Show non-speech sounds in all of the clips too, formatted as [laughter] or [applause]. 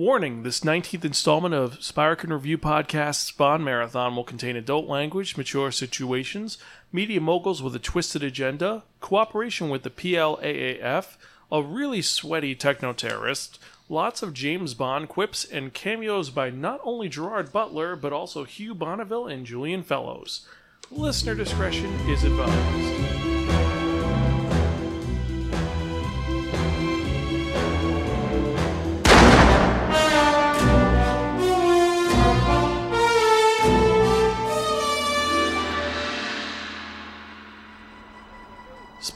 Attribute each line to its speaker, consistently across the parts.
Speaker 1: Warning this 19th installment of Spiraken Review Podcast's Bond Marathon will contain adult language, mature situations, media moguls with a twisted agenda, cooperation with the PLAAF, a really sweaty techno terrorist, lots of James Bond quips, and cameos by not only Gerard Butler, but also Hugh Bonneville and Julian Fellowes. Listener discretion is advised.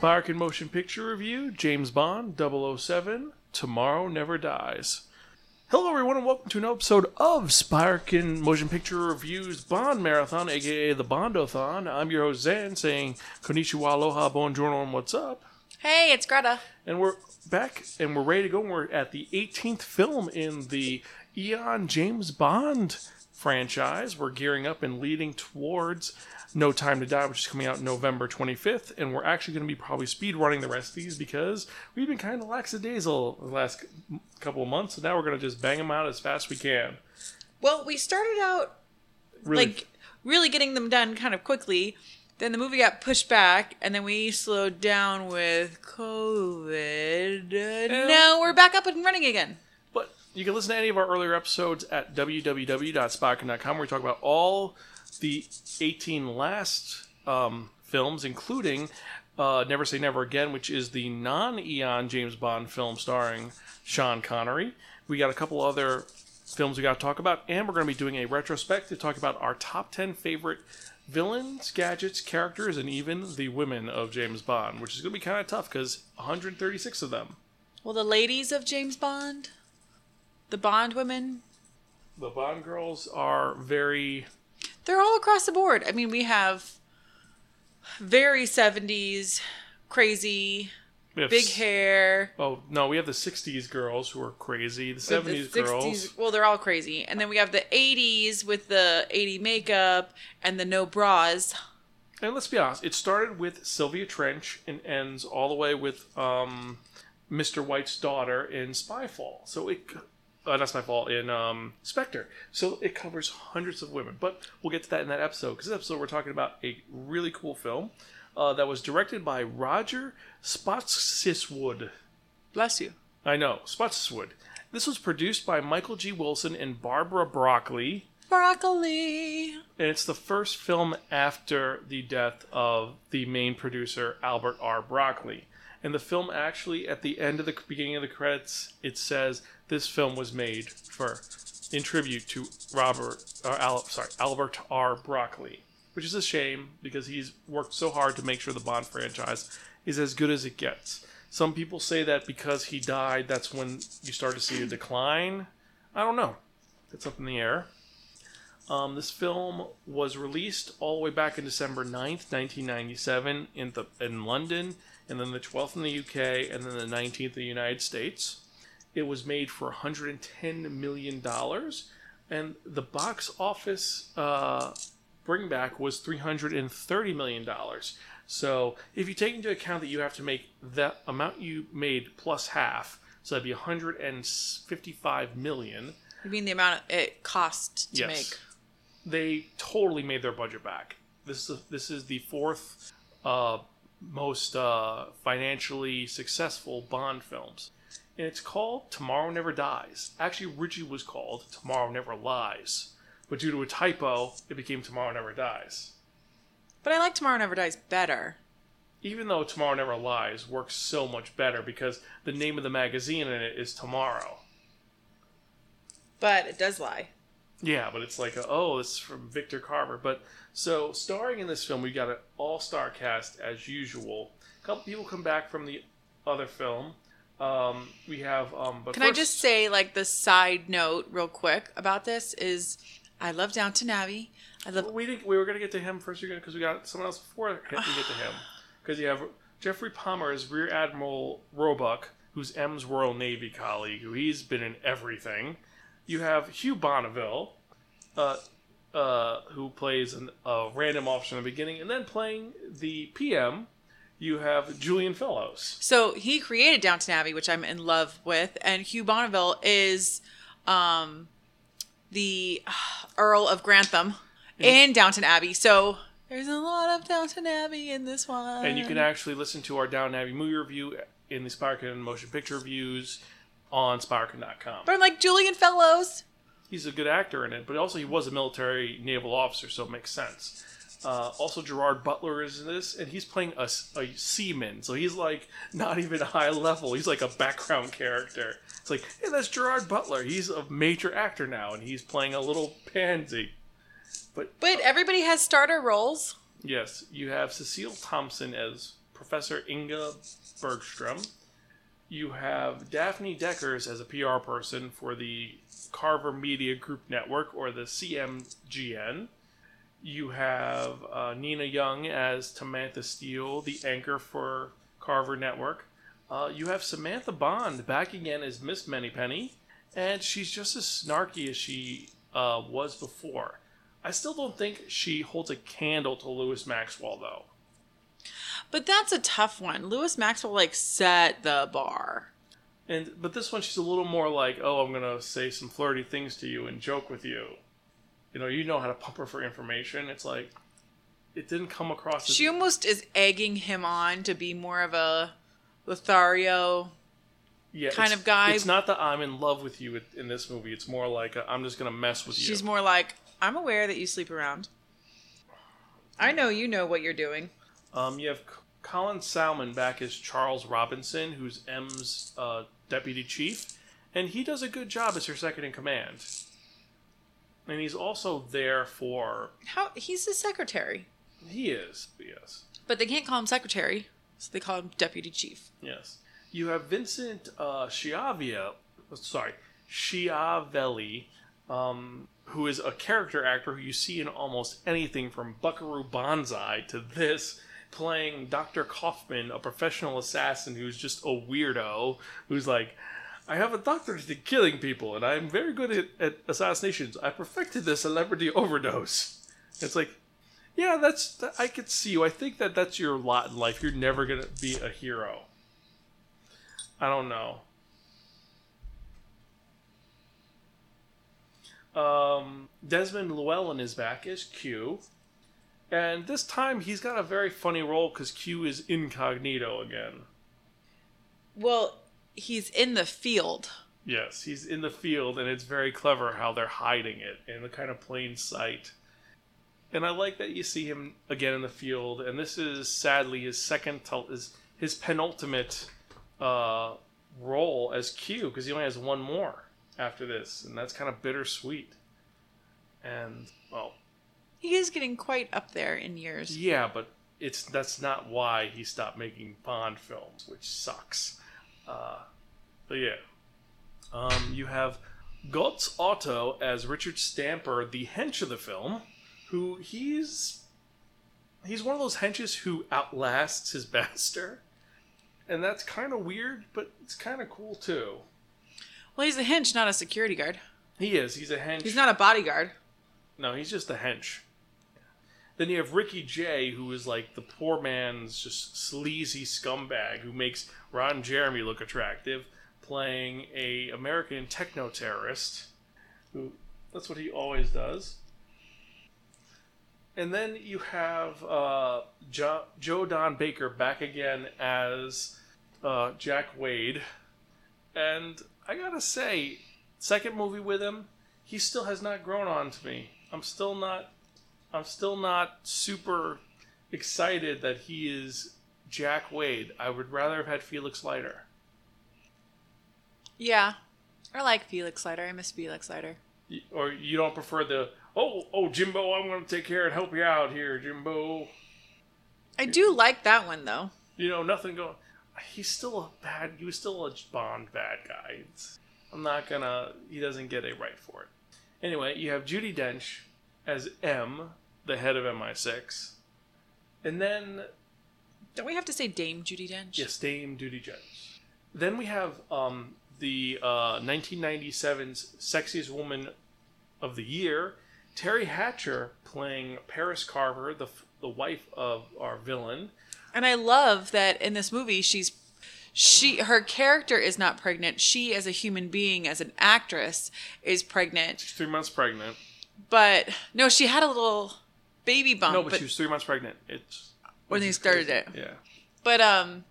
Speaker 1: And Motion Picture Review, James Bond 007, Tomorrow Never Dies. Hello, everyone, and welcome to an episode of Spark and Motion Picture Review's Bond Marathon, aka the Bondothon. I'm your host, Zan, saying Konnichiwa, Aloha, Buongiorno, and what's up?
Speaker 2: Hey, it's Greta.
Speaker 1: And we're back and we're ready to go. and We're at the 18th film in the Eon James Bond franchise. We're gearing up and leading towards No Time to Die, which is coming out November 25th. And we're actually going to be probably speed running the rest of these because we've been kind of lackadaisical the last couple of months. And now we're going to just bang them out as fast as we can.
Speaker 2: Well, we started out
Speaker 1: Really,
Speaker 2: like really getting them done kind of quickly. Then the movie got pushed back, and then we slowed down with COVID. Uh, now we're back up and running again.
Speaker 1: But you can listen to any of our earlier episodes at www.spocken.com where we talk about all the 18 last um, films, including uh, Never Say Never Again, which is the non Eon James Bond film starring Sean Connery. We got a couple other films we got to talk about, and we're going to be doing a retrospective to talk about our top 10 favorite villains, gadgets, characters, and even the women of James Bond, which is going to be kind of tough because 136 of them.
Speaker 2: Well, the ladies of James Bond, the Bond women,
Speaker 1: The Bond girls are very
Speaker 2: they're all across the board. I mean, we have very 70s, crazy, big
Speaker 1: s-
Speaker 2: hair.
Speaker 1: Oh no, we have the '60s girls who are crazy. The '70s
Speaker 2: the
Speaker 1: girls.
Speaker 2: Well, they're all crazy. And then we have the 80s with the 80 makeup and the no bras.
Speaker 1: And let's be honest, it started with Sylvia Trench and ends all the way with um, Mr. White's daughter in Spyfall. So it, uh, my fault in um, Spectre. So it covers hundreds of women. But we'll get to that in that episode because this episode we're talking about a really cool film uh, that was directed by Roger Spotsiswood.
Speaker 2: Bless you.
Speaker 1: I know, Spotsiswood. This was produced by Michael G. Wilson and Barbara Broccoli.
Speaker 2: Broccoli.
Speaker 1: And it's the first film after the death of the main producer, Albert R. Broccoli. And the film actually, at the end of the beginning of the credits, it says this film was made for in tribute to Robert, or Al, sorry, Albert R. Broccoli, which is a shame because he's worked so hard to make sure the Bond franchise is as good as it gets. Some people say that because he died, that's when you start to see a decline. I don't know. That's up in the air. Um, this film was released all the way back in December 9th, 1997 in, the, in London, and then the 12th in the UK, and then the 19th in the United States. It was made for $110 million, and the box office uh, bringback was $330 million. So if you take into account that you have to make that amount you made plus half, so that'd be 155 million.
Speaker 2: You mean the amount it cost to
Speaker 1: Yes.
Speaker 2: make?
Speaker 1: they totally made their budget back. This is this is the fourth uh, most uh, financially successful Bond films, and it's called Tomorrow Never Dies. Actually, originally was called Tomorrow Never Lies, but due to a typo, it became Tomorrow Never Dies.
Speaker 2: But I like Tomorrow Never Dies better.
Speaker 1: Even though Tomorrow Never Lies works so much better because the name of the magazine in it is Tomorrow.
Speaker 2: But it does lie.
Speaker 1: Yeah, but it's like, a, oh, this is from Victor Carver. But so, starring in this film, we got an all-star cast as usual. A couple people come back from the other film. Um, we have, um, but
Speaker 2: Can I just say, like, the side note real quick about this is I love Downton Abbey. I love
Speaker 1: we didn't, we were gonna get to him first because we got someone else before we get to [sighs] him. Because you have Geoffrey Palmer as Rear Admiral Roebuck, who's M's Royal Navy colleague, who he's been in everything. You have Hugh Bonneville, uh, uh, who plays an, a random officer in the beginning, and then playing the PM, you have Julian Fellowes.
Speaker 2: So he created Downton Abbey, which I'm in love with, and Hugh Bonneville is um, the uh, Earl of Grantham in Downton Abbey. So there's a lot of Downton Abbey in this one.
Speaker 1: And you can actually listen to our Down Abbey movie review in the Spirekin motion picture reviews on Spirekin.com.
Speaker 2: But I'm like Julian Fellowes.
Speaker 1: He's a good actor in it, but also he was a military naval officer, so it makes sense. Uh, also, Gerard Butler is in this, and he's playing a, a seaman, so he's like not even [laughs] high level. He's like a background character. It's like, hey, that's Gerard Butler. He's a major actor now, and he's playing a little pansy. But
Speaker 2: But everybody has starter roles.
Speaker 1: yes, you have Cecile Thompson as Professor Inga Bergstrom. You have Daphne Deckers as a PR person for the Carver Media Group Network, or the CMGN. You have uh, Nina Young as Samantha Steele, the anchor for Carver Network. Uh, you have Samantha Bond back again as Miss Penny, and she's just as snarky as she uh, was before. I still don't think she holds a candle to Lois Maxwell, though.
Speaker 2: But that's a tough one. Lois Maxwell like set the bar.
Speaker 1: And but this one, she's a little more like, "Oh, I'm gonna say some flirty things to you and joke with you." You know, you know how to pump her for information. It's like it didn't come across. As,
Speaker 2: She almost is egging him on to be more of a Lothario.
Speaker 1: yeah,
Speaker 2: kind of guy.
Speaker 1: It's not that I'm in love with you in this movie. It's more like i I'm just gonna mess with you.
Speaker 2: She's more like, I'm aware that you sleep around. I know you know what you're doing.
Speaker 1: Um, you have C- Colin Salmon back as Charles Robinson, who's M's uh, deputy chief, and he does a good job as her second in command. And he's also there for
Speaker 2: How he's the secretary,
Speaker 1: he is yes
Speaker 2: but they can't call him secretary, so they call him deputy chief.
Speaker 1: yes. You have Vincent uh, Schiavia, sorry Schiavelli, um, who is a character actor who you see in almost anything from Buckaroo Banzai to this, playing Dr. Kaufman, a professional assassin who's just a weirdo, who's like, I have a doctorate in killing people, and I'm very good at, at assassinations. I perfected the celebrity overdose. It's like, yeah, that's that, I could see you. I think that that's your lot in life. You're never gonna be a hero. I don't know. Um, Desmond Llewellyn is back as Q, and this time he's got a very funny role because Q is incognito again.
Speaker 2: Well, he's in the field.
Speaker 1: Yes, he's in the field, and it's very clever how they're hiding it in the kind of plain sight. And I like that you see him again in the field, and this is sadly his second, to, his, his penultimate uh, role as Q, because he only has one more after this, and that's kind of bittersweet. And well,
Speaker 2: He is getting quite up there in years.
Speaker 1: yeah, but it's that's not why he stopped making Bond films, which sucks. Uh, but yeah, um, you have Gotz Otto as Richard Stamper, the hench of the film, who he's he's one of those henches who outlasts his [laughs] master, and that's kind of weird, but it's kind of cool too.
Speaker 2: Well, he's a hench, not a security guard.
Speaker 1: He is. He's a hench.
Speaker 2: He's not a bodyguard.
Speaker 1: No, he's just a hench. Then you have Ricky Jay, who is like the poor man's just sleazy scumbag who makes Ron Jeremy look attractive, playing a American techno terrorist. Who that's what he always does. And then you have uh, jo- Joe Don Baker back again as uh, Jack Wade, and I gotta say, second movie with him, he still has not grown on to me. I'm still not I'm still not super excited that he is Jack Wade. I would rather have had Felix Leiter.
Speaker 2: Yeah. I like Felix Leiter. I miss Felix Leiter.
Speaker 1: Or you don't prefer the oh oh Jimbo, I'm going to take care and help you out here, Jimbo.
Speaker 2: I do like that one though.
Speaker 1: You know nothing going. He's still a bad. He was still a Bond bad guy. It's, I'm not gonna. He doesn't get a right for it. Anyway, you have Judi Dench as M, the head of MI6, and then
Speaker 2: Don't we have to say Dame Judi Dench?
Speaker 1: Yes, Dame Duty Jones. Then we have um, the uh, 1997's Sexiest Woman of the Year, Teri Hatcher playing Paris Carver, the, the wife of our villain.
Speaker 2: And I love that in this movie she's she her character is not pregnant. She as a human being, as an actress, is pregnant.
Speaker 1: She's three months pregnant.
Speaker 2: But no, she had a little baby bump.
Speaker 1: No, but, she was three months pregnant. It's
Speaker 2: when they started
Speaker 1: crazy.
Speaker 2: it.
Speaker 1: Yeah.
Speaker 2: But um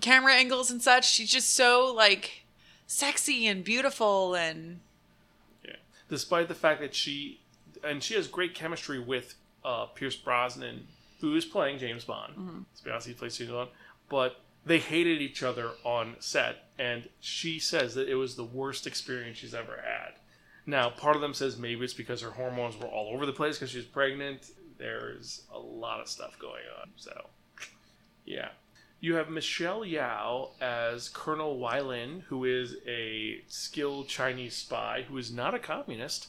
Speaker 2: camera angles and such, she's just so like sexy and beautiful and
Speaker 1: Yeah. Despite the fact that she and she has great chemistry with uh, Pierce Brosnan, who is playing James Bond.
Speaker 2: Mm-hmm.
Speaker 1: Let's be honest, he plays James Bond. But they hated each other on set, and she says that it was the worst experience she's ever had. Now, part of them says maybe it's because her hormones were all over the place because she was pregnant. There's a lot of stuff going on. So, yeah. You have Michelle Yeoh as Colonel Wai Lin, who is a skilled Chinese spy who is not a communist.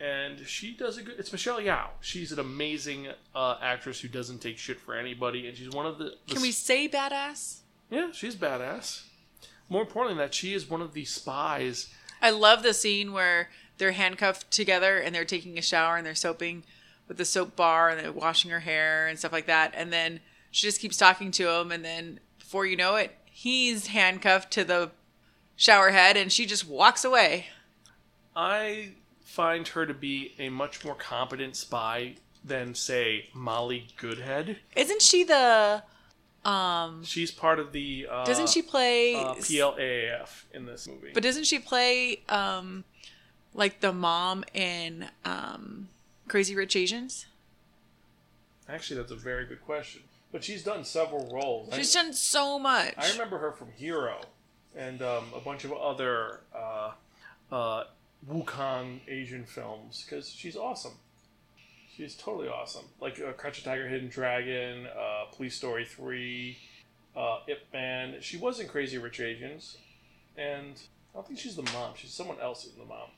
Speaker 1: And she does a good. It's Michelle Yeoh. She's an amazing uh, actress who doesn't take shit for anybody, and she's one of the. the
Speaker 2: can we say badass?
Speaker 1: Yeah, she's badass. More importantly, than that she is one of the spies.
Speaker 2: I love the scene where they're handcuffed together and they're taking a shower and they're soaping with the soap bar and they're washing her hair and stuff like that. And then she just keeps talking to him. And then before you know it, he's handcuffed to the shower head and she just walks away.
Speaker 1: I find her to be a much more competent spy than, say, Molly Goodhead.
Speaker 2: Isn't she the. Um,
Speaker 1: She's part of the. Uh,
Speaker 2: doesn't she play.
Speaker 1: Uh, PLAAF in this movie.
Speaker 2: But doesn't she play um, like the mom in um, Crazy Rich Asians?
Speaker 1: Actually, that's a very good question. But she's done several roles. I-
Speaker 2: She's done so much.
Speaker 1: I remember her from Hero and um, a bunch of other uh, uh, Wukong Asian films because she's awesome. She's totally awesome. Like uh, Crouch Tiger, Hidden Dragon, uh, Police Story 3, uh, Ip Man. She was in Crazy Rich Asians, and I don't think she's the mom. She's someone else in the mom.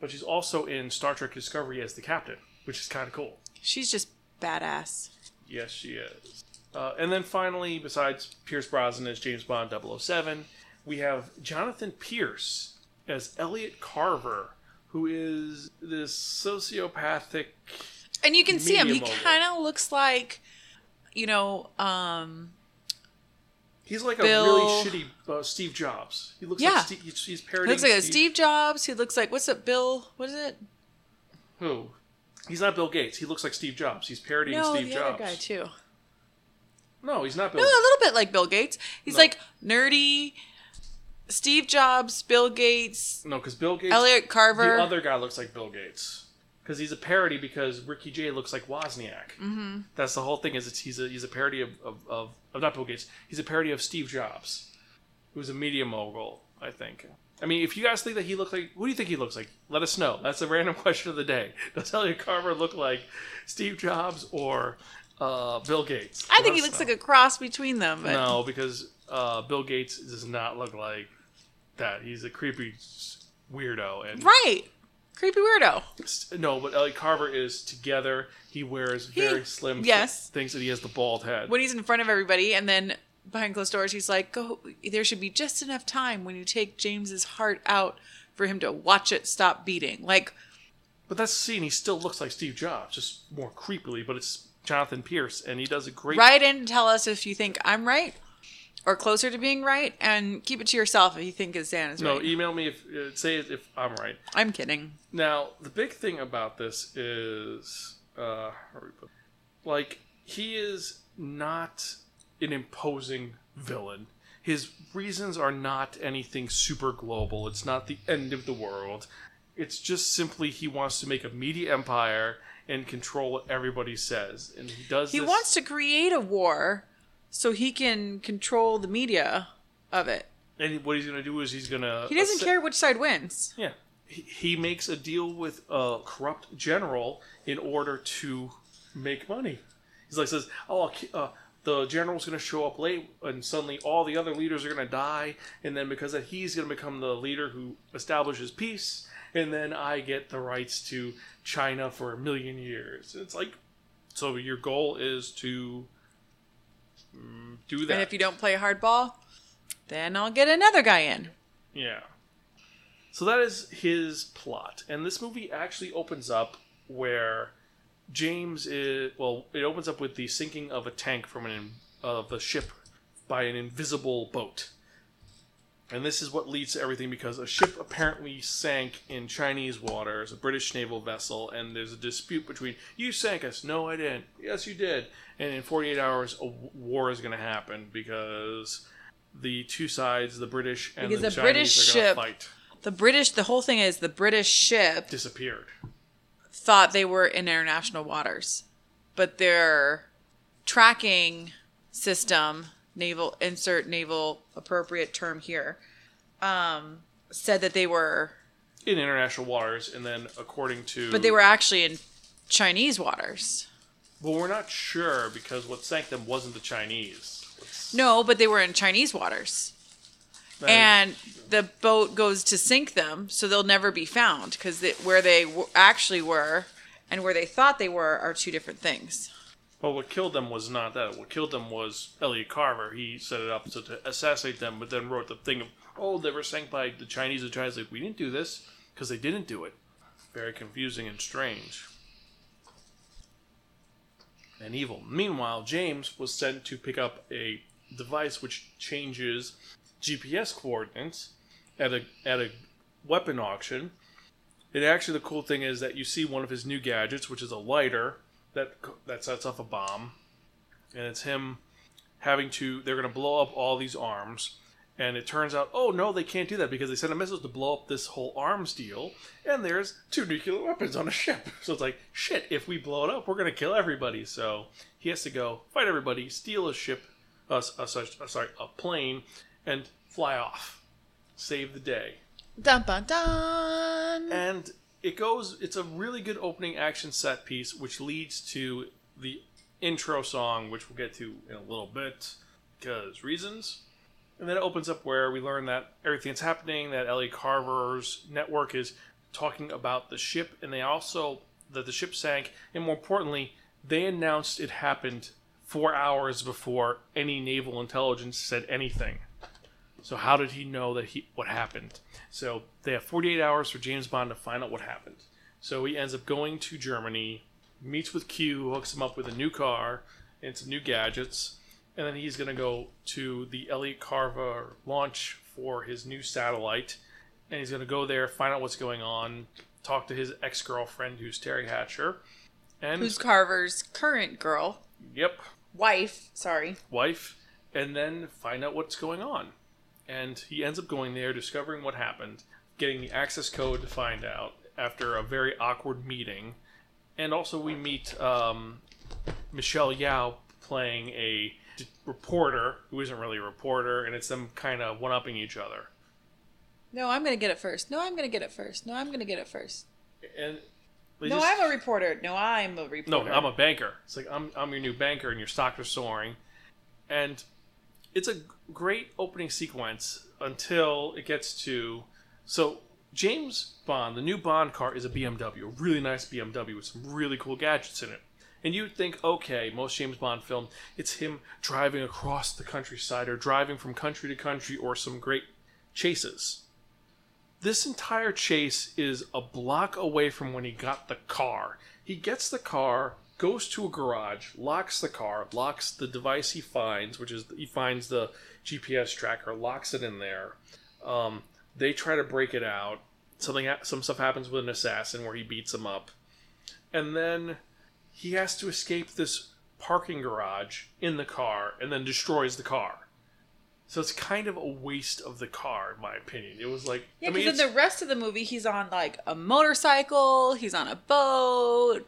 Speaker 1: But she's also in Star Trek Discovery as the captain, which is kind of cool.
Speaker 2: She's just badass.
Speaker 1: Yes, she is. Uh, and then finally, besides Pierce Brosnan as James Bond 007, we have Jonathan Pierce as Elliot Carver, who is this sociopathic.
Speaker 2: And you can see him. He kind of looks like, you know, um,
Speaker 1: He's like
Speaker 2: Bill-
Speaker 1: a really shitty uh, Steve Jobs. He looks
Speaker 2: Yeah.
Speaker 1: like Steve, he's, he's
Speaker 2: he
Speaker 1: parodying
Speaker 2: looks like a Steve Jobs. He looks like what's it, Bill? What is it?
Speaker 1: Who? He's not Bill Gates. He looks like Steve Jobs. He's parodying
Speaker 2: No,
Speaker 1: Steve
Speaker 2: the
Speaker 1: Jobs.
Speaker 2: other guy too.
Speaker 1: No, he's not Bill.
Speaker 2: No, a little bit like Bill Gates. He's
Speaker 1: No.
Speaker 2: like nerdy. Steve Jobs, Bill Gates,
Speaker 1: No, because Bill Gates.
Speaker 2: Elliot Carver.
Speaker 1: The other guy looks like Bill Gates because he's a parody because Ricky Jay looks like Wozniak. Mm-hmm. That's the whole thing. Is it's, he's a he's a parody of, of, of, of not Bill Gates. He's a parody of Steve Jobs, who's a media mogul. I think. I mean, if you guys think that he looks like, who do you think he looks like? Let us know. That's a random [laughs] question of the day. Does Elliot Carver look like Steve Jobs or uh, Bill Gates?
Speaker 2: I think he looks
Speaker 1: know.
Speaker 2: like a cross between them. But
Speaker 1: No, because uh, Bill Gates does not look like that. He's a creepy weirdo, and
Speaker 2: Right. Creepy weirdo.
Speaker 1: no, but Elliot Carver is together. He wears very slim
Speaker 2: yes.
Speaker 1: things, and he has the bald head.
Speaker 2: When he's in front of everybody and then behind closed doors he's like, Go there should be just enough time when you take James's heart out for him to watch it stop beating. Like
Speaker 1: but that scene. He still looks like Steve Jobs, just more creepily. But it's Jonathan Pierce, and he does a great.
Speaker 2: write in and tell us if you think I'm right or closer to being right and keep it to yourself if you think is Dan is
Speaker 1: No,
Speaker 2: right.
Speaker 1: email me if uh, say if I'm right.
Speaker 2: I'm kidding.
Speaker 1: Now, the big thing about this is, uh, how we put, like, he is not an imposing villain. His reasons are not anything super global. It's not the end of the world. It's just simply he wants to make a media empire and control what everybody says, and he does.
Speaker 2: He
Speaker 1: this,
Speaker 2: wants to create a war so he can control the media of it.
Speaker 1: And what he's going to do is he's going to.
Speaker 2: He doesn't care which side wins.
Speaker 1: Yeah. He, he makes a deal with a corrupt general in order to make money. He's like, says, oh, I'll ki- uh, the general's going to show up late, and suddenly all the other leaders are going to die, and then because of that, he's going to become the leader who establishes peace, and then I get the rights to China for a million years. It's like, so your goal is to do that.
Speaker 2: And if you don't play hardball, then I'll get another guy in.
Speaker 1: Yeah. So that is his plot. And this movie actually opens up where James is well, it opens up with the sinking of a tank from an of a ship by an invisible boat. And this is what leads to everything because a ship apparently sank in Chinese waters, a British naval vessel, and there's a dispute between you sank us, no, I didn't, yes, you did, and in 48 hours a war is going to happen because the two sides, the British and
Speaker 2: Because
Speaker 1: the,
Speaker 2: the
Speaker 1: Chinese,
Speaker 2: British
Speaker 1: are going to
Speaker 2: ship-
Speaker 1: fight.
Speaker 2: The British, the whole thing is the British ship
Speaker 1: Disappeared.
Speaker 2: thought they were in international waters, but their tracking system, naval insert naval appropriate term here, um, said that they were,
Speaker 1: in international waters, and then according to
Speaker 2: but they were actually in Chinese waters.
Speaker 1: Well, we're not sure because what sank them wasn't the Chinese. It's-
Speaker 2: No, but they were in Chinese waters.
Speaker 1: that-
Speaker 2: and the boat goes to sink them, so they'll never be found because where they w- actually were and where they thought they were are two different things.
Speaker 1: Well, what killed them was not that. What killed them was Elliot Carver. He set it up so to assassinate them, but then wrote the thing of, oh, they were sank by the Chinese. The Chinese like we didn't do this because they didn't do it. Very confusing and strange. And evil. Meanwhile, James was sent to pick up a device which changes GPS coordinates at a at a weapon auction. And actually, the cool thing is that you see one of his new gadgets, which is a lighter that that sets off a bomb, and it's him having to. They're going to blow up all these arms, and it turns out, oh no, they can't do that because they sent a missile to blow up this whole arms deal, and there's two nuclear weapons on a ship. [laughs] So it's like, shit, if we blow it up, we're going to kill everybody. So he has to go fight everybody, steal a ship, uh, uh, sorry, uh, sorry, a plane, and fly off, save the day.
Speaker 2: Dun dun dun.
Speaker 1: And it goes, it's a really good opening action set piece, which leads to the intro song, which we'll get to in a little bit because reasons. And then it opens up where we learn that everything's happening, that Ellie Carver's network is talking about the ship, and they also, that the ship sank, and more importantly, they announced it happened four hours before any naval intelligence said anything. So how did he know that he what happened? So they have 48 hours for James Bond to find out what happened. So he ends up going to Germany, meets with Q, hooks him up with a new car and some new gadgets, and then he's going to go to the Elliot Carver launch for his new satellite, and he's going to go there, find out what's going on, talk to his ex girlfriend, who's Teri Hatcher, and
Speaker 2: Who's Carver's current girl,
Speaker 1: yep,
Speaker 2: wife? Sorry.
Speaker 1: wife, and then find out what's going on. And he ends up going there, discovering what happened, getting the access code to find out after a very awkward meeting. And also, we meet um, Michelle Yeoh playing a d- reporter who isn't really a reporter, and it's them kind of one upping each other.
Speaker 2: No, I'm gonna get it first. No, I'm gonna get it first. No, I'm gonna get it first.
Speaker 1: And they
Speaker 2: No,
Speaker 1: just-
Speaker 2: I'm a reporter. No, I'm a reporter. No.
Speaker 1: I'm a banker. It's like I'm I'm your new banker, and your stocks are soaring, and it's a great opening sequence until it gets to so James Bond, the new Bond car is a BMW, a really nice BMW with some really cool gadgets in it. And you'd think, okay, most James Bond film, it's him driving across the countryside or driving from country to country or some great chases. This entire chase is a block away from when he got the car. He gets the car, goes to a garage, locks the car, locks the device he finds, which is he finds the GPS tracker, locks it in there. Um, they try to break it out. Something, some stuff happens with an assassin where he beats him up, and then he has to escape this parking garage in the car, and then destroys the car. So it's kind of a waste of the car, in my opinion. It was like,
Speaker 2: Yeah,
Speaker 1: I mean,
Speaker 2: in the rest of the movie, he's on like a motorcycle. He's on a boat.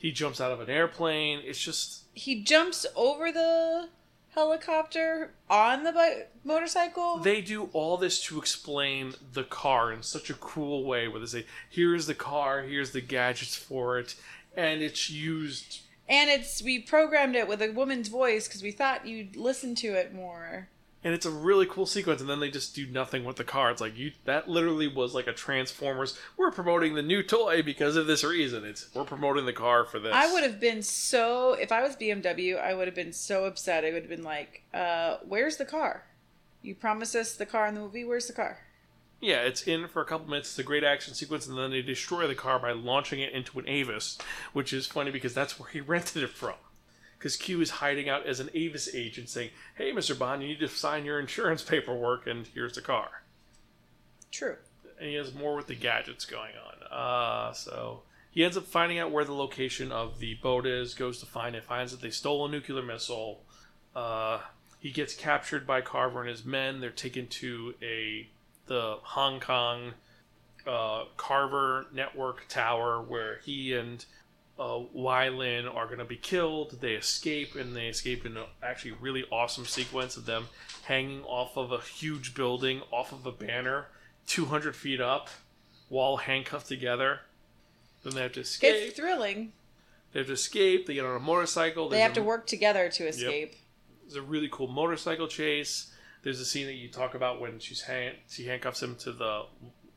Speaker 1: He jumps out of an airplane. It's just
Speaker 2: He jumps over the helicopter on the bi- motorcycle.
Speaker 1: they do all this to explain the car in such a cool way where they say here's the car here's the gadgets for it and it's used
Speaker 2: and it's we programmed it with a woman's voice because we thought you'd listen to it more.
Speaker 1: And it's a really cool sequence and then they just do nothing with the car it's like you that literally was like a transformers we're promoting the new toy because of this reason it's we're promoting the car for this
Speaker 2: I would have been so if I was BMW, I would have been so upset. I would have been like, uh, "Where's the car? You promised us the car in the movie. Where's the car?"
Speaker 1: Yeah, it's in for a couple minutes. It's a great action sequence, and then they destroy the car by launching it into an Avis, which is funny because that's where he [laughs] rented it from. Because Q is hiding out as an Avis agent, saying, "Hey, Mr. Bond, you need to sign your insurance [laughs] paperwork, and here's the car."
Speaker 2: True.
Speaker 1: And he has more with the gadgets going on. Uh, so he ends up finding out where the location of the boat is. Goes to find it. Finds that they stole a nuclear missile. Uh, he gets captured by Carver and his men. They're taken to a the Hong Kong uh, Carver Network Tower where he and uh, Wai Lin are going to be killed. They escape, and they escape in an actually really awesome sequence of them hanging off of a huge building, off of a banner, 200 feet up, while handcuffed together. Then they have to escape.
Speaker 2: It's thrilling.
Speaker 1: They have to escape. They get on a motorcycle.
Speaker 2: They have to work together to escape.
Speaker 1: There's a really cool motorcycle chase. There's a scene that you talk about when she's hand, she handcuffs him to the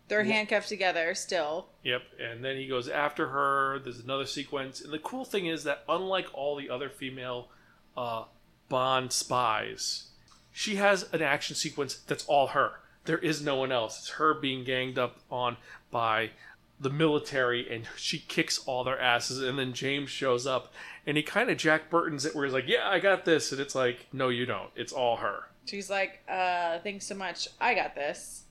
Speaker 2: They're handcuffed together still.
Speaker 1: Yep, and then he goes after her. There's another sequence, and the cool thing is that unlike all the other female uh, Bond spies, she has an action sequence that's all her. There is no one else. It's her being ganged up on by the military, and she kicks all their asses. And then James shows up, and he kind of Jack Burton's it, where he's like, "Yeah, I got this," and it's like, "No, you don't. It's all her."
Speaker 2: She's like, uh, thanks so much. I got this.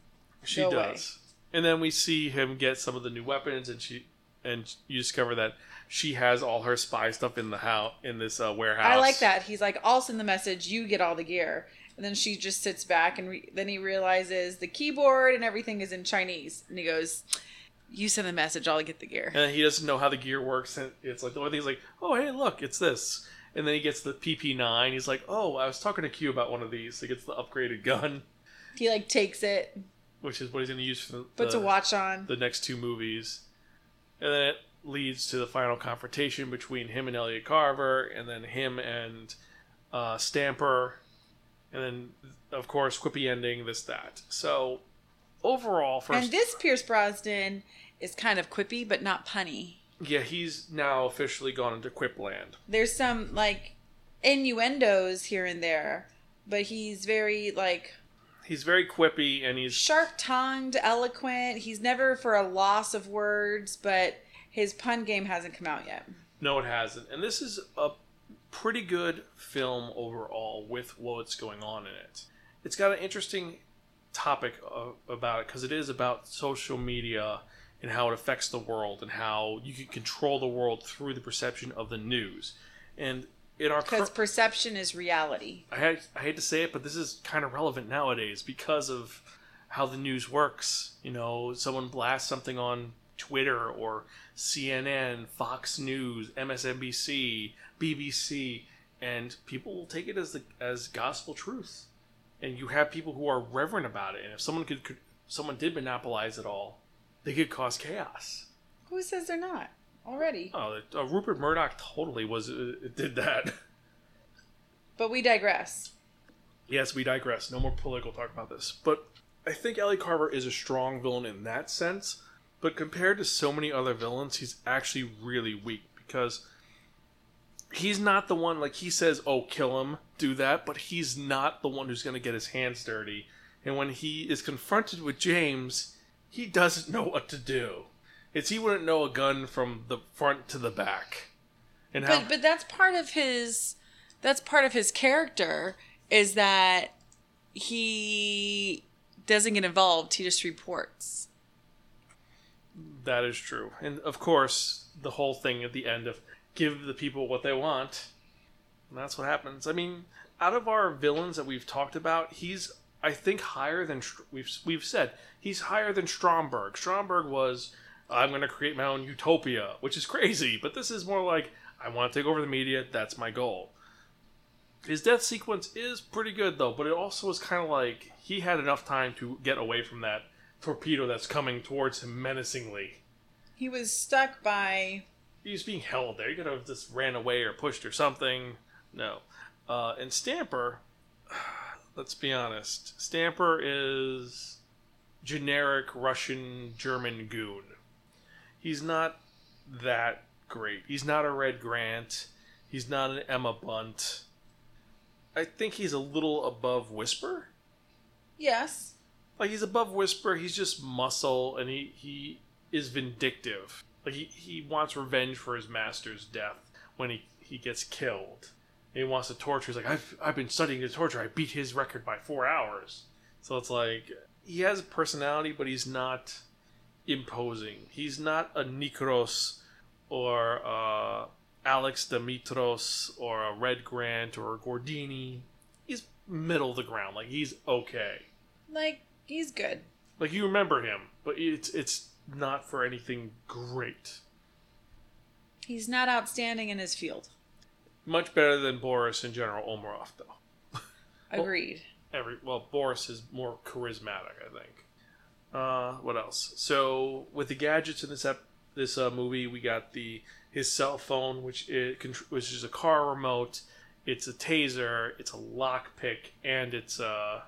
Speaker 1: She does. And then we see him get some of the new weapons, and she and you discover that she has all her spy stuff in the house in this uh, warehouse.
Speaker 2: I like that. He's like, I'll send the message. You get all the gear. And then she just sits back, and re- then he realizes the keyboard and everything is in Chinese. And he goes, "You send the message. I'll get the gear."
Speaker 1: And he doesn't know how the gear works, and it's like the only thing is like, oh hey, look, it's this. And then he gets the PP9. He's like, oh, I was talking to Q about one of these. He gets the upgraded gun,
Speaker 2: He like takes it,
Speaker 1: which is what he's going to use for the,
Speaker 2: puts
Speaker 1: the,
Speaker 2: a watch on.
Speaker 1: the next two movies. And then it leads to the final confrontation between him and Elliot Carver, and then him and uh, Stamper, and then of course quippy ending, this that. So overall, first,
Speaker 2: And this Pierce Brosnan is kind of quippy, but not punny.
Speaker 1: yeah, he's now officially gone into quip land.
Speaker 2: There's some like innuendos here and there, but he's very like
Speaker 1: He's very quippy, and he's
Speaker 2: sharp tongued, eloquent. He's never for a loss of words, but his pun game hasn't come out yet.
Speaker 1: no, it hasn't. And this is a pretty good film overall with what's going on in it. It's got an interesting topic about it because it is about social media and how it affects the world and how you can control the world through the perception of the news. And in our
Speaker 2: Because perception is reality.
Speaker 1: I, hate, I hate to say it, but this is kind of relevant nowadays because of how the news works. You know, someone blasts something on Twitter or CNN, Fox News, MSNBC, BBC, and people will take it as the as gospel truth. And you have people who are reverent about it. And if someone could, could someone did monopolize it all, they could cause chaos.
Speaker 2: Who says they're not already?
Speaker 1: Oh, uh, Rupert Murdoch totally was uh, did that. [laughs]
Speaker 2: But we digress.
Speaker 1: Yes, we digress. No more political talk about this. But I think Ellie Carver is a strong villain in that sense. But compared to so many other villains, he's actually really weak because he's not the one, like, he says, oh, kill him, do that, but he's not the one who's going to get his hands dirty. And when he is confronted with James, he doesn't know what to do. It's he wouldn't know a gun from the front to the back. And how,
Speaker 2: But but that's part of his that's part of his character is that he doesn't get involved, he just reports.
Speaker 1: That is true. And of course, the whole thing at the end of give the people what they want. And that's what happens. I mean, out of our villains that we've talked about, he's I think higher than we've we've said he's higher than Stromberg. Stromberg was I'm going to create my own utopia, which is crazy, but this is more like I want to take over the media, that's my goal. His death sequence is pretty good though, but it also is kind of like he had enough time to get away from that torpedo that's coming towards him menacingly.
Speaker 2: He was stuck by
Speaker 1: He was being held there. He could have just ran away or pushed or something. No. Uh, and Stamper, [sighs] let's be honest, Stamper is generic Russian German goon. He's not that great. He's not a Red Grant. He's not an Emma Bunt. I think he's a little above Whisper.
Speaker 2: Yes.
Speaker 1: Like he's above Whisper. He's just muscle, and he he is vindictive. Like he, he wants revenge for his master's death when he he gets killed. he wants to torture. He's like, I've I've been studying the torture. I beat his record by four hours. So it's like he has a personality, but he's not imposing. He's not a Necros or uh, Alex Dimitrios or a Red Grant or a Gordini. He's middle of the ground. Like he's okay.
Speaker 2: Like he's good.
Speaker 1: Like you remember him, but it's it's not for anything great.
Speaker 2: He's not outstanding in his field.
Speaker 1: Much better than Boris and General Omarov, though. [laughs]
Speaker 2: Agreed.
Speaker 1: Every well, Boris is more charismatic, I think. Uh, what else? So with the gadgets in this ep- this uh, movie, we got the his cell phone, which it which is a car remote. It's a taser. It's a lockpick, and it's a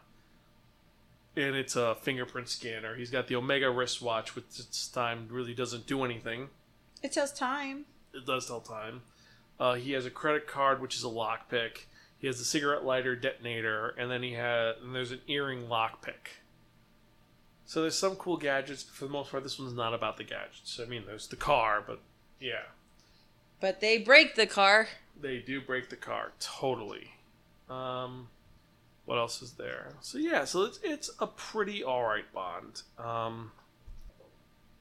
Speaker 1: and it's a fingerprint scanner. He's got the Omega wristwatch, which its time really doesn't do anything.
Speaker 2: It tells time.
Speaker 1: It does tell time. Uh, he has a credit card, which is a lockpick. He has a cigarette lighter detonator, and then he has and there's an earring lockpick. So there's some cool gadgets, but for the most part, this one's not about the gadgets. I mean, there's the car, but yeah,
Speaker 2: But they break the car.
Speaker 1: they do break the car totally. Um, what else is there? So yeah, so it's it's a pretty all right Bond. Um,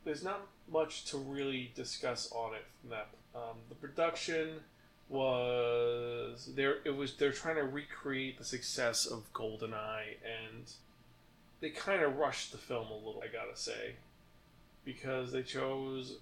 Speaker 1: there's not much to really discuss on it from that. Um, the production was there. It was they're trying to recreate the success of GoldenEye, and they kind of rushed the film a little. I gotta say, because they chose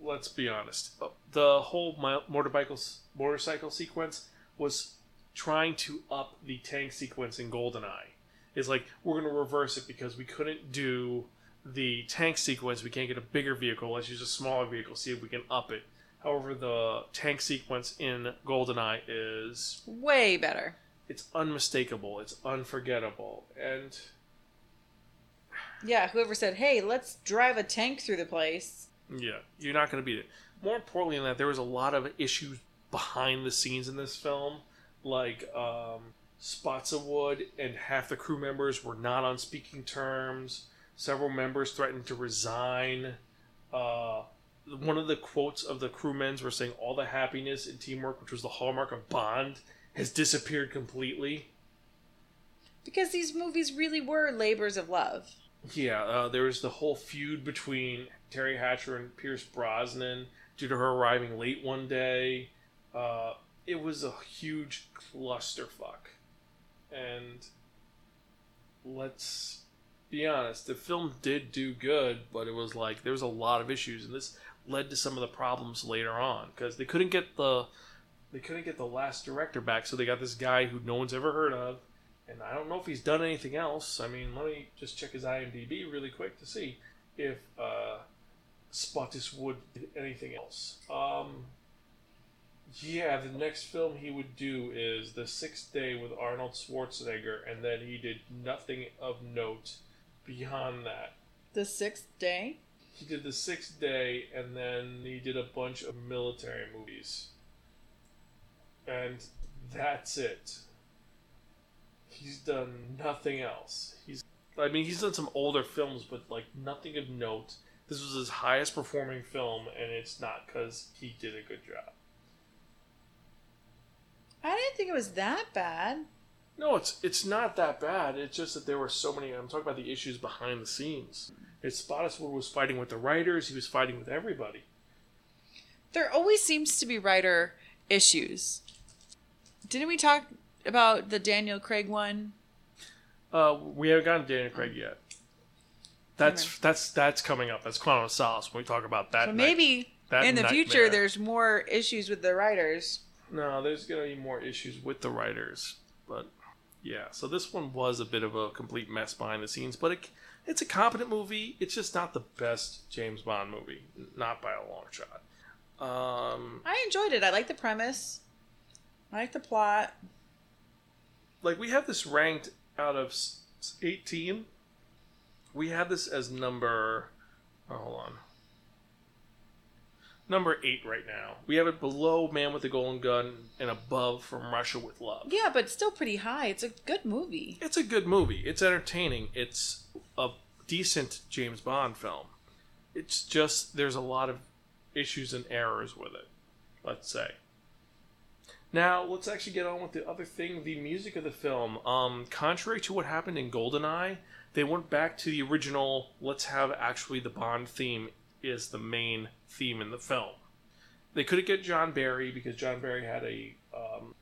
Speaker 1: let's be honest. uh, The whole motorcycle motorcycle sequence was trying to up the tank sequence in GoldenEye. It's like we're to reverse it because we couldn't do the tank sequence. We can't get a bigger vehicle. Let's use a smaller vehicle. See if we can up it. However, the tank sequence in GoldenEye is
Speaker 2: Way better.
Speaker 1: It's unmistakable. It's unforgettable, and
Speaker 2: Yeah, whoever said, hey, let's drive a tank through the place.
Speaker 1: Yeah, you're not going to beat it. More importantly than that, there was a lot of issues behind the scenes in this film, like um, wood, and half the crew members were not on speaking terms. Several members threatened to resign. Uh, one of the quotes of the crewmen were saying, "All the happiness and teamwork, which was the hallmark of Bond, has disappeared completely."
Speaker 2: Because these movies really were labors of love.
Speaker 1: Yeah, uh, there was the whole feud between Teri Hatcher and Pierce Brosnan due to her arriving late one day. Uh, it was a huge clusterfuck. And let's be honest, the film did do good, but it was like there was a lot of issues, and this led to some of the problems later on because they couldn't get the they couldn't get the last director back, so they got this guy who no one's ever heard of and I don't know if he's done anything else. I mean, let me just check his IMDb really quick to see if uh, Spottiswoode did anything else. Um, yeah, the next film he would do is The Sixth Day with Arnold Schwarzenegger, and then he did nothing of note beyond that.
Speaker 2: The sixth day?
Speaker 1: He did The Sixth Day, and then he did a bunch of military movies. And that's it. He's done nothing else. He's I mean, he's done some older films, but like nothing of note. This was his highest performing film, and it's not because he did a good job.
Speaker 2: I didn't think it was that bad.
Speaker 1: No, it's it's not that bad. It's just that there were so many. I'm talking about the issues behind the scenes. It's Spottiswoode was fighting with the writers. He was fighting with everybody.
Speaker 2: There always seems to be writer issues. Didn't we talk about the Daniel Craig one?
Speaker 1: Uh, we haven't gotten to Daniel Craig yet. That's that's that's coming up. That's Quantum of Solace when we talk about that.
Speaker 2: So
Speaker 1: night-
Speaker 2: maybe
Speaker 1: that
Speaker 2: in the
Speaker 1: nightmare.
Speaker 2: future there's more issues with the writers.
Speaker 1: No, there's gonna be more issues with the writers, but yeah. So this one was a bit of a complete mess behind the scenes, but it, it's a competent movie. It's just not the best James Bond movie, not by a long shot. Um,
Speaker 2: I enjoyed it. I like the premise. I like the plot.
Speaker 1: like we have this ranked out of 18 we have this as number oh, hold on number 8 right now we have it below man with the golden gun and above from russia with love
Speaker 2: Yeah, but still pretty high. It's a good movie.
Speaker 1: it's a good movie it's entertaining it's a decent james bond film it's just there's a lot of issues and errors with it. Let's say. Now let's actually get on with the other thing: the music of the film. Um, contrary to what happened in Goldeneye, they went back to the original. Let's have actually the Bond theme is the main theme in the film. They couldn't get John Barry because John Barry had a um,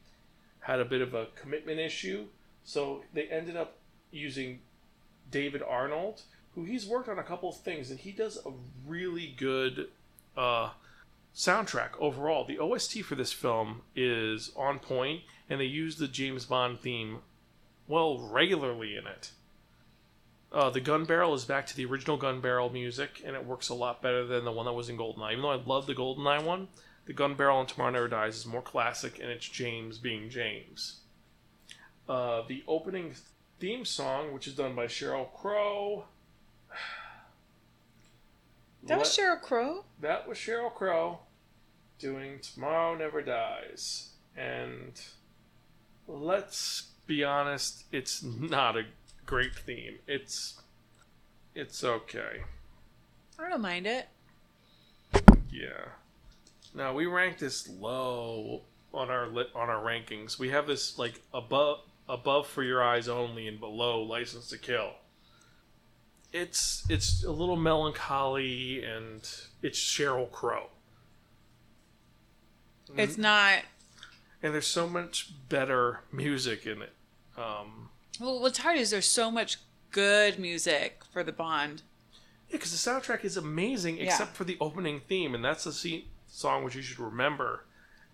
Speaker 1: had a bit of a commitment issue, so they ended up using David Arnold, who he's worked on a couple of things, and he does a really good uh, soundtrack overall. The OST for this film is on point, and they use the James Bond theme well regularly in it. Uh, the gun barrel is back to the original gun barrel music, and it works a lot better than the one that was in Goldeneye. Even though I love the Goldeneye one, the gun barrel in Tomorrow Never Dies is more classic, and it's James being James. Uh, the opening theme song, which is done by Sheryl Crow.
Speaker 2: That was Sheryl Crow.
Speaker 1: That was Sheryl Crow doing Tomorrow Never Dies. And let's be honest, it's not a great theme. It's it's okay.
Speaker 2: I don't mind it.
Speaker 1: Yeah. Now we rank this low on our lit on our rankings. We have this like above above for your eyes only and below license to kill. It's it's a little melancholy and it's Sheryl Crow.
Speaker 2: It's not.
Speaker 1: And there's so much better music in it. Um,
Speaker 2: Well, what's hard is there's so much good music for the Bond.
Speaker 1: yeah, because the soundtrack is amazing
Speaker 2: Yeah.
Speaker 1: except for the opening theme, and that's the se- song which you should remember.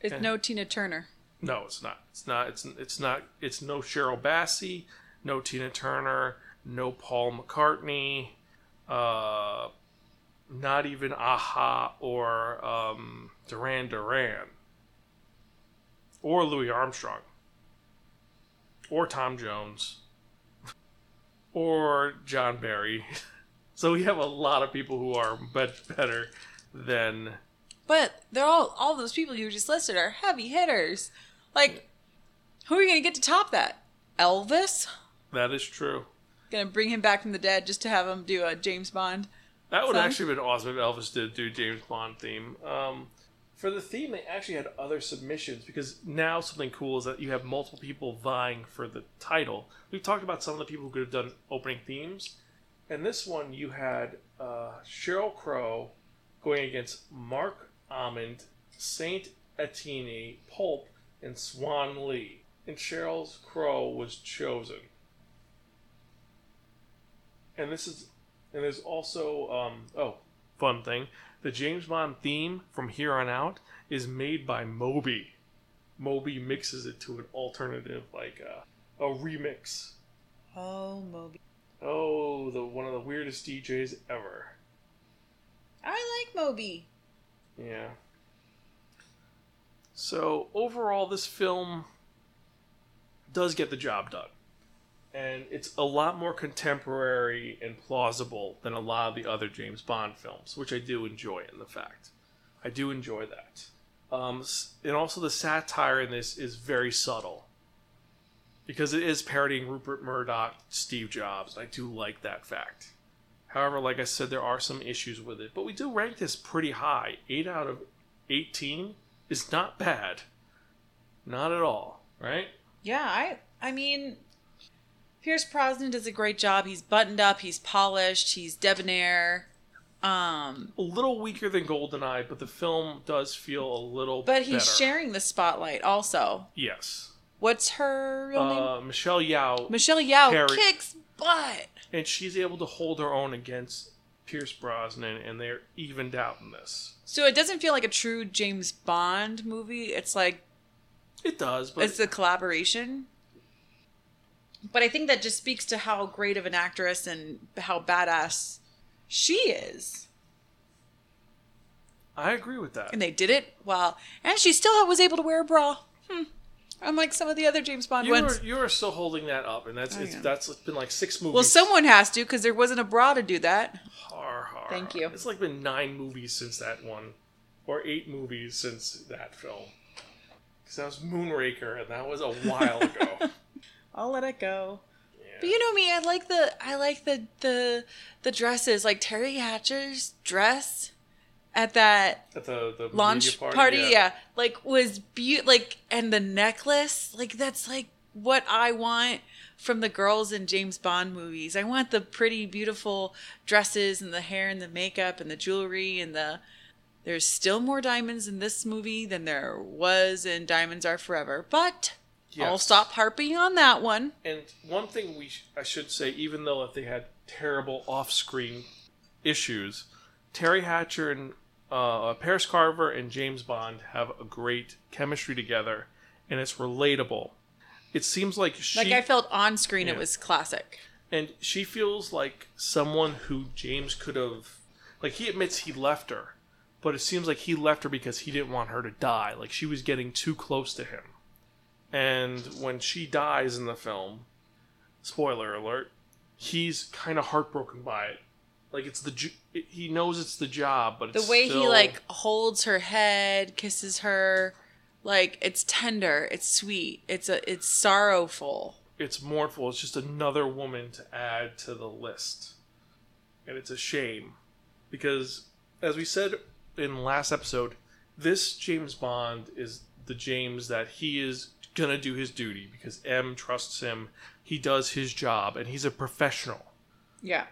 Speaker 2: It's
Speaker 1: Yeah.
Speaker 2: no Tina Turner.
Speaker 1: No, it's not. It's not. It's it's not. It's no Shirley Bassey, no Tina Turner, no Paul McCartney, uh, not even a-ha or um, Duran Duran, or Louis Armstrong, or Tom Jones, or John Barry. [laughs] so we have a lot of people who are much better than
Speaker 2: But they're all all those people you just listed are heavy hitters. Like, who are you gonna get to top that? Elvis?
Speaker 1: That. Is true.
Speaker 2: Gonna bring him back from the dead just to have him do a James Bond?
Speaker 1: That would
Speaker 2: Son?
Speaker 1: actually have been awesome if Elvis did do James Bond theme. Um, for the theme, they actually had other submissions because now something cool is that you have multiple people vying for the title. We've talked about some of the people who could have done opening themes, and this one you had uh, Sheryl Crow going against Marc Almond, Saint Etienne, Pulp, and Swan Lee, and Sheryl's Crow was chosen. And this is and there's also, um, oh, fun thing. The James Bond theme from here on out is made by Moby. Moby mixes it to an alternative, like uh, a remix.
Speaker 2: Oh, Moby.
Speaker 1: Oh, the one of the weirdest DJs ever.
Speaker 2: I like Moby.
Speaker 1: Yeah. So overall, this film does get the job done, and it's a lot more contemporary and plausible than a lot of the other James Bond films, which I do enjoy. In the fact, I do enjoy that. Um, and also the satire in this is very subtle because it is parodying Rupert Murdoch, Steve Jobs. I do like that fact. However, like I said, there are some issues with it, but we do rank this pretty high. 8 out of 18 is not bad. Not at all, right?
Speaker 2: Yeah, I I mean Pierce Brosnan does a great job. He's buttoned up, he's polished, he's debonair. Um
Speaker 1: A little weaker than GoldenEye, but the film does feel a little
Speaker 2: but he's
Speaker 1: better.
Speaker 2: sharing the spotlight also.
Speaker 1: Yes.
Speaker 2: What's her real name?
Speaker 1: Uh, Michelle Yeoh,
Speaker 2: Michelle
Speaker 1: Yeoh
Speaker 2: kicks butt.
Speaker 1: and she's able to hold her own against Pierce Brosnan, and they're evened out in this.
Speaker 2: So it doesn't feel like a true James Bond movie. It's like
Speaker 1: It does, but
Speaker 2: it's a collaboration. But I think that just speaks to how great of an actress and how badass she is.
Speaker 1: I agree with that.
Speaker 2: And they did it well. And she still was able to wear a bra. Hmm. Unlike some of the other James Bond
Speaker 1: You
Speaker 2: ones.
Speaker 1: are, you are still holding that up, and that's it's, that's been like six movies.
Speaker 2: Well, someone has to because there wasn't a bra to do that.
Speaker 1: Har, har,
Speaker 2: Thank you.
Speaker 1: It's like been nine movies since that one, or eight movies since that film. Because that was Moonraker, and that was a while ago. [laughs]
Speaker 2: I'll let it go. But you know me, I like the I like the the the dresses like Teri Hatcher's dress at that
Speaker 1: At the the
Speaker 2: launch
Speaker 1: media
Speaker 2: party, yeah. like was be like and the necklace like that's like what i want from the girls in james bond movies. I want the pretty beautiful dresses and the hair and the makeup and the jewelry and the there's still more diamonds in this movie than there was in diamonds are forever. But i'll stop harping on that one
Speaker 1: And one thing we sh- I should say, even though if they had terrible off-screen issues, Teri Hatcher and uh, Paris Carver and James Bond have a great chemistry together, and it's relatable. It seems like she
Speaker 2: like i felt on screen
Speaker 1: Yeah.
Speaker 2: it was classic
Speaker 1: and she feels like someone who James could have like he admits he left her, but it seems like he left her because he didn't want her to die. Like she was getting too close to him. And when she dies in the film, spoiler alert, he's kind of heartbroken by it. Like it's the ju- he knows it's the job, but
Speaker 2: the way he like holds her head kisses her like it's tender it's sweet it's a it's sorrowful
Speaker 1: it's mournful. It's just another woman to add to the list. And it's a shame. Because, as we said in last episode, this James Bond is the James that he is going to do his duty because M trusts him. He does his job and he's a professional.
Speaker 2: yeah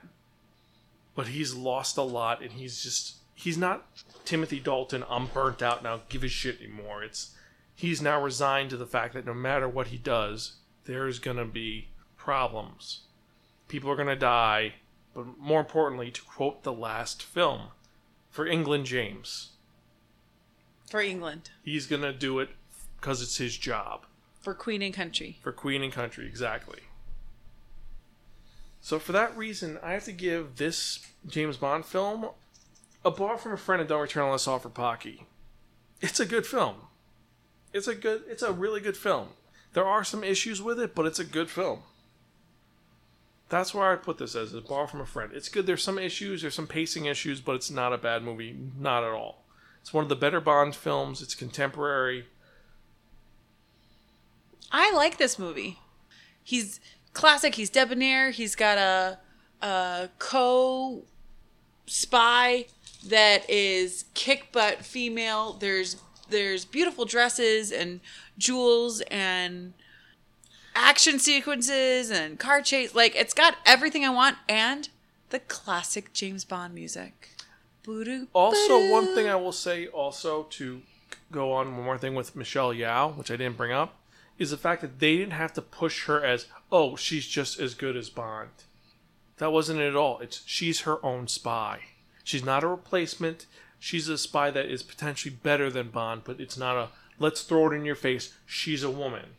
Speaker 1: But he's lost a lot and he's just. He's not Timothy Dalton, I'm burnt out now, give a shit anymore. It's. He's now resigned to the fact that no matter what he does, there's going to be problems. People are going to die, but more importantly, to quote the last film, for England James,
Speaker 2: for england
Speaker 1: he's going to do it because it's his job.
Speaker 2: For queen and country
Speaker 1: For Queen and Country, exactly. So for that reason, I have to give this James Bond film a bar from a friend and don't return unless offered Pocky. It's a good film. It's a good it's a really good film. There are some issues with it, but it's a good film. That's where I put this as a bar from a friend. It's good. There's some issues, there's some pacing issues, but it's not a bad movie. Not at all. It's one of the better Bond films. It's contemporary.
Speaker 2: I like this movie. He's classic. He's debonair. He's got a a co spy that is kick butt female. There's there's beautiful dresses and jewels and action sequences and car chase. Like it's got everything i want and the classic james bond music. Boo-doo,
Speaker 1: Also,
Speaker 2: boo-doo.
Speaker 1: one thing I will say, also to go on one more thing with Michelle Yeoh, which I didn't bring up, is the fact that they didn't have to push her as, oh, she's just as good as Bond. That wasn't it at all. It's she's her own spy. She's not a replacement. She's a spy that is potentially better than Bond, but it's not a let's throw it in your face. She's a woman.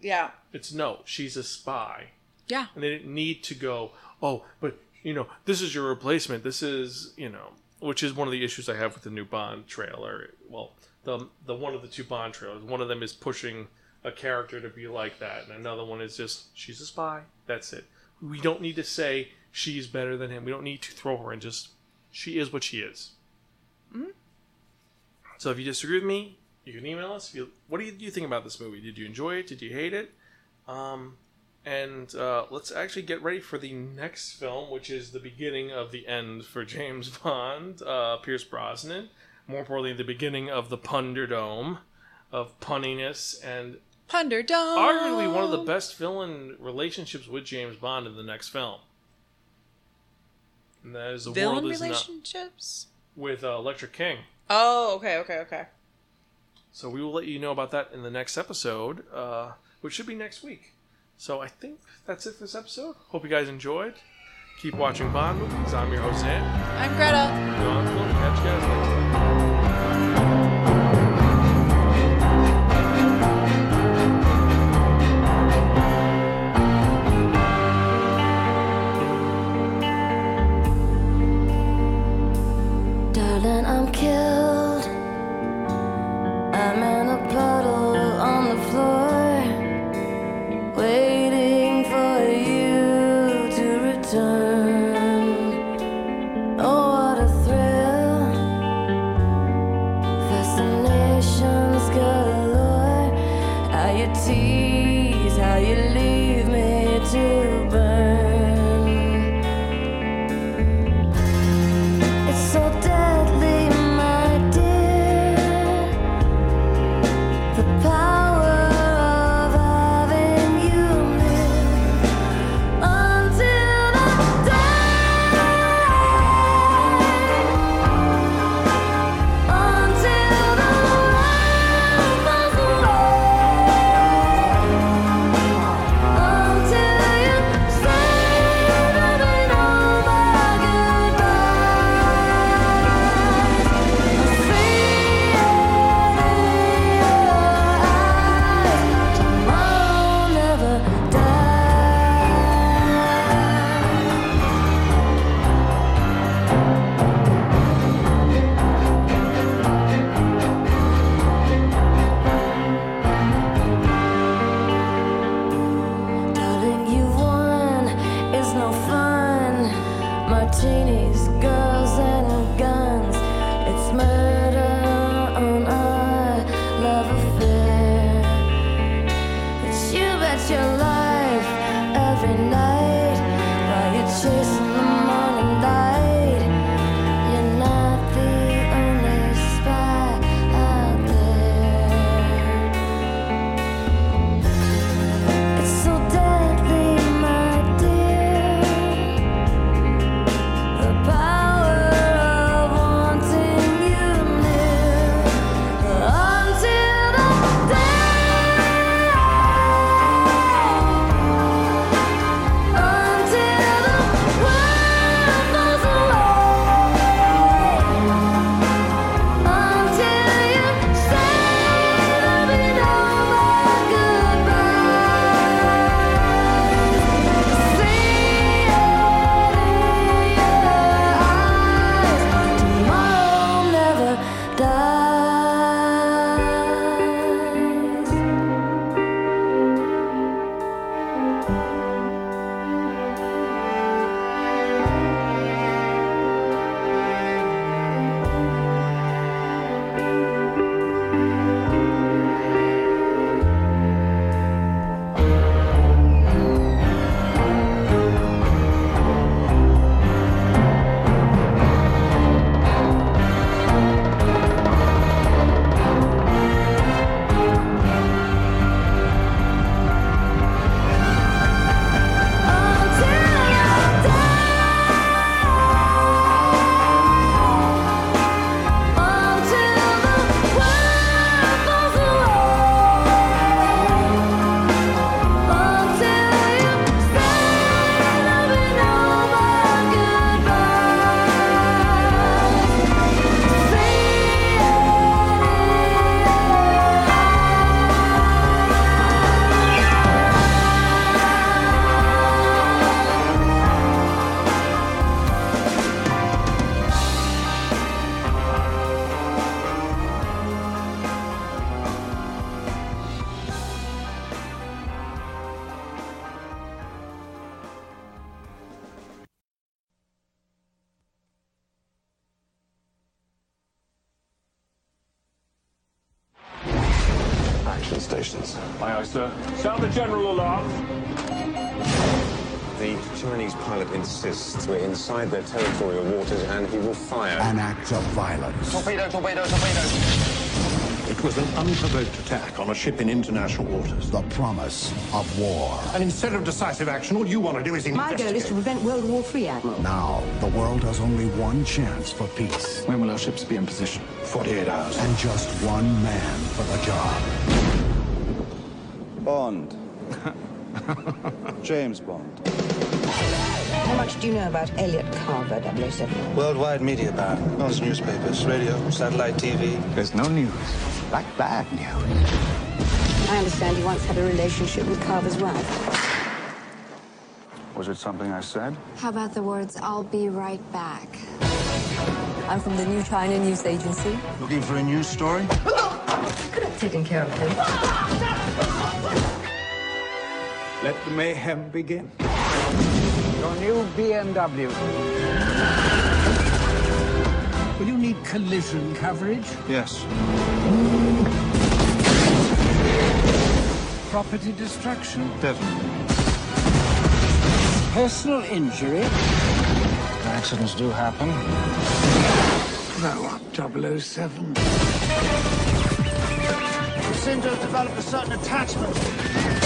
Speaker 2: yeah
Speaker 1: It's no, she's a spy
Speaker 2: yeah
Speaker 1: and they didn't need to go oh but you know this is your replacement this is you know which is one of the issues i have with the new bond trailer well the the one of the two bond trailers one of them is pushing a character to be like that. And another one is just she's a spy. That's it. We don't need to say she's better than him. We don't need to throw her in. Just she is what she is. So if you disagree with me you can email us. If you, what do you, do you think about this movie? Did you enjoy it? Did you hate it? Um, and uh, let's actually get ready for the next film, which is the beginning of the end for [laughs] James Bond, uh, Pierce Brosnan. More importantly, the beginning of the Punderdome of punniness and
Speaker 2: Punderdome.
Speaker 1: arguably one of the best villain relationships with James Bond in the next film. And that is the
Speaker 2: villain
Speaker 1: world is not
Speaker 2: relationships.
Speaker 1: with uh, Elektra King.
Speaker 2: Oh, okay, okay, okay.
Speaker 1: So we will let you know about that in the next episode, uh, which should be next week. So I think that's it for this episode. Hope you guys enjoyed. Keep watching Bond movies. I'm your host, Sam.
Speaker 2: I'm Greta.
Speaker 1: Film. Catch you guys next time.
Speaker 3: Darling, I'm killed.
Speaker 4: Insists their territorial waters and he will fire.
Speaker 5: An act of violence.
Speaker 4: Torpedo, torpedo, torpedo!
Speaker 6: It was an unprovoked attack on a ship in international waters.
Speaker 5: The promise of war.
Speaker 6: And instead of decisive action, all you want to do is investigate.
Speaker 7: My goal is to prevent World War III, Admiral.
Speaker 5: Now, the world has only one chance for peace.
Speaker 8: When will our ships be in position?
Speaker 6: 48 hours.
Speaker 5: And just one man for the job.
Speaker 9: Bond. [laughs] James Bond.
Speaker 7: How much do you know about Elliot Carver, 007?
Speaker 9: Worldwide media ban. Most newspapers, radio, satellite TV.
Speaker 8: There's no news. Like bad news.
Speaker 7: I understand you once had a relationship with Carver's wife.
Speaker 8: Was it something I said?
Speaker 10: How about the words, I'll be right back? I'm from the New China News Agency.
Speaker 9: Looking for a news story?
Speaker 10: I Could have taken care of him.
Speaker 8: Let the mayhem begin. Your new BMW. Will you need collision coverage?
Speaker 9: Yes.
Speaker 8: Property destruction?
Speaker 9: Definitely.
Speaker 8: Personal injury?
Speaker 9: Accidents do happen.
Speaker 8: Grow up, 007.
Speaker 9: You seem developed a certain attachment.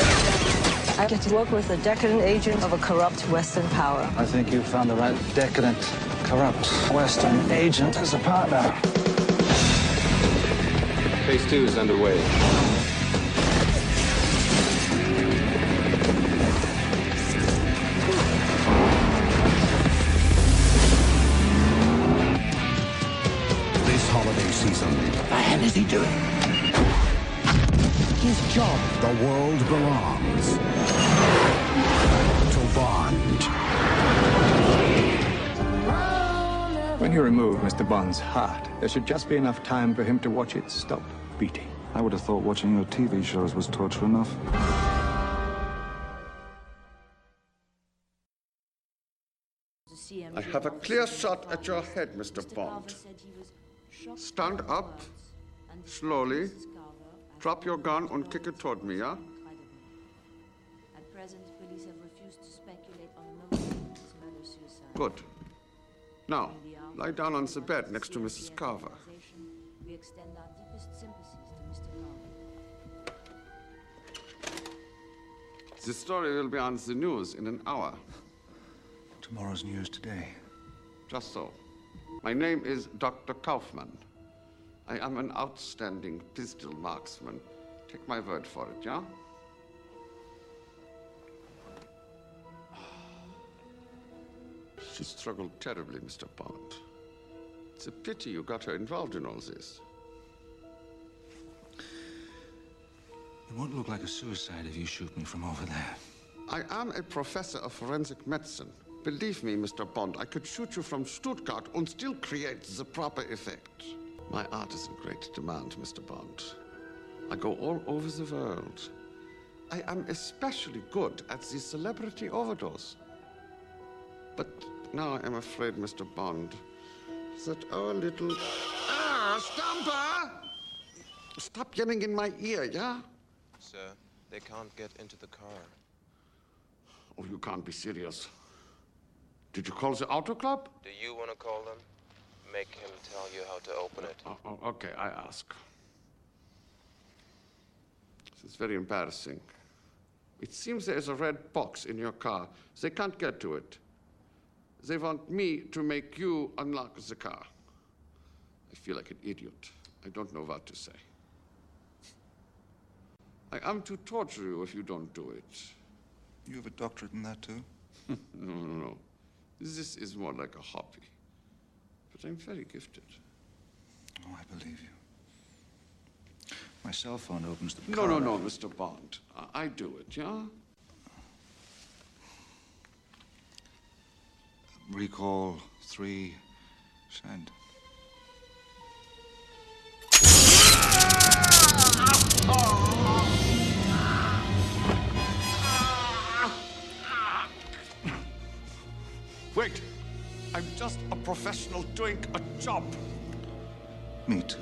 Speaker 7: I get to work with a decadent agent of a corrupt Western power.
Speaker 9: I think you found the right decadent, corrupt Western agent as a partner.
Speaker 4: Phase two is underway.
Speaker 5: This holiday season, What
Speaker 8: The hell is he doing?
Speaker 5: His job, the world belongs to Bond.
Speaker 8: When you remove Mr. Bond's heart, there should just be enough time for him to watch it stop beating.
Speaker 11: I would have thought watching your TV shows was torture enough.
Speaker 12: I have a clear shot at your head, Mr. Bond. Stand up, slowly. Drop your gun and kick it toward me, yeah?
Speaker 13: At present, police have refused to speculate on the motive murder-suicide.
Speaker 12: Good. Now, lie down on the bed next to Mrs. Carver.
Speaker 13: We extend our deepest sympathies to Mr. Carver.
Speaker 12: The story will be on the news in an hour.
Speaker 6: Tomorrow's news today.
Speaker 12: Just so. My name is Dr. Kaufman. I am an outstanding pistol marksman. Take my word for it, yeah? [sighs] She struggled terribly, Mr. Bond. It's a pity you got her involved in all this.
Speaker 6: It won't look like a suicide if you shoot me from over there.
Speaker 12: I am a professor of forensic medicine. Believe me, Mr. Bond, I could shoot you from Stuttgart and still create the proper effect. My art is in great demand, Mr. Bond. I go all over the world. I am especially good at the celebrity overdose. But now I am afraid, Mr. Bond, that our little. Ah, Stamper! Stop yelling in my ear, yeah?
Speaker 14: Sir, they can't get into the car.
Speaker 12: Oh, you can't be serious. Did you call the auto club?
Speaker 14: Do you want to call them? Make him tell you how to open it.
Speaker 12: Oh, oh, okay, I ask. This is very embarrassing. It seems there is a red box in your car. They can't get to it. They want me to make you unlock the car. I feel like an idiot. I don't know what to say. I am to torture you if you don't do it.
Speaker 6: You have a doctorate in that, too? [laughs]
Speaker 12: no, no, no. This is more like a hobby. But I'm very gifted.
Speaker 6: Oh, I believe you. My cell phone opens the
Speaker 12: No,
Speaker 6: car.
Speaker 12: no, no, Mr. Bond. I, I do it, yeah?
Speaker 6: Recall three, send.
Speaker 12: Wait! I'm just a professional doing a job.
Speaker 6: Me too.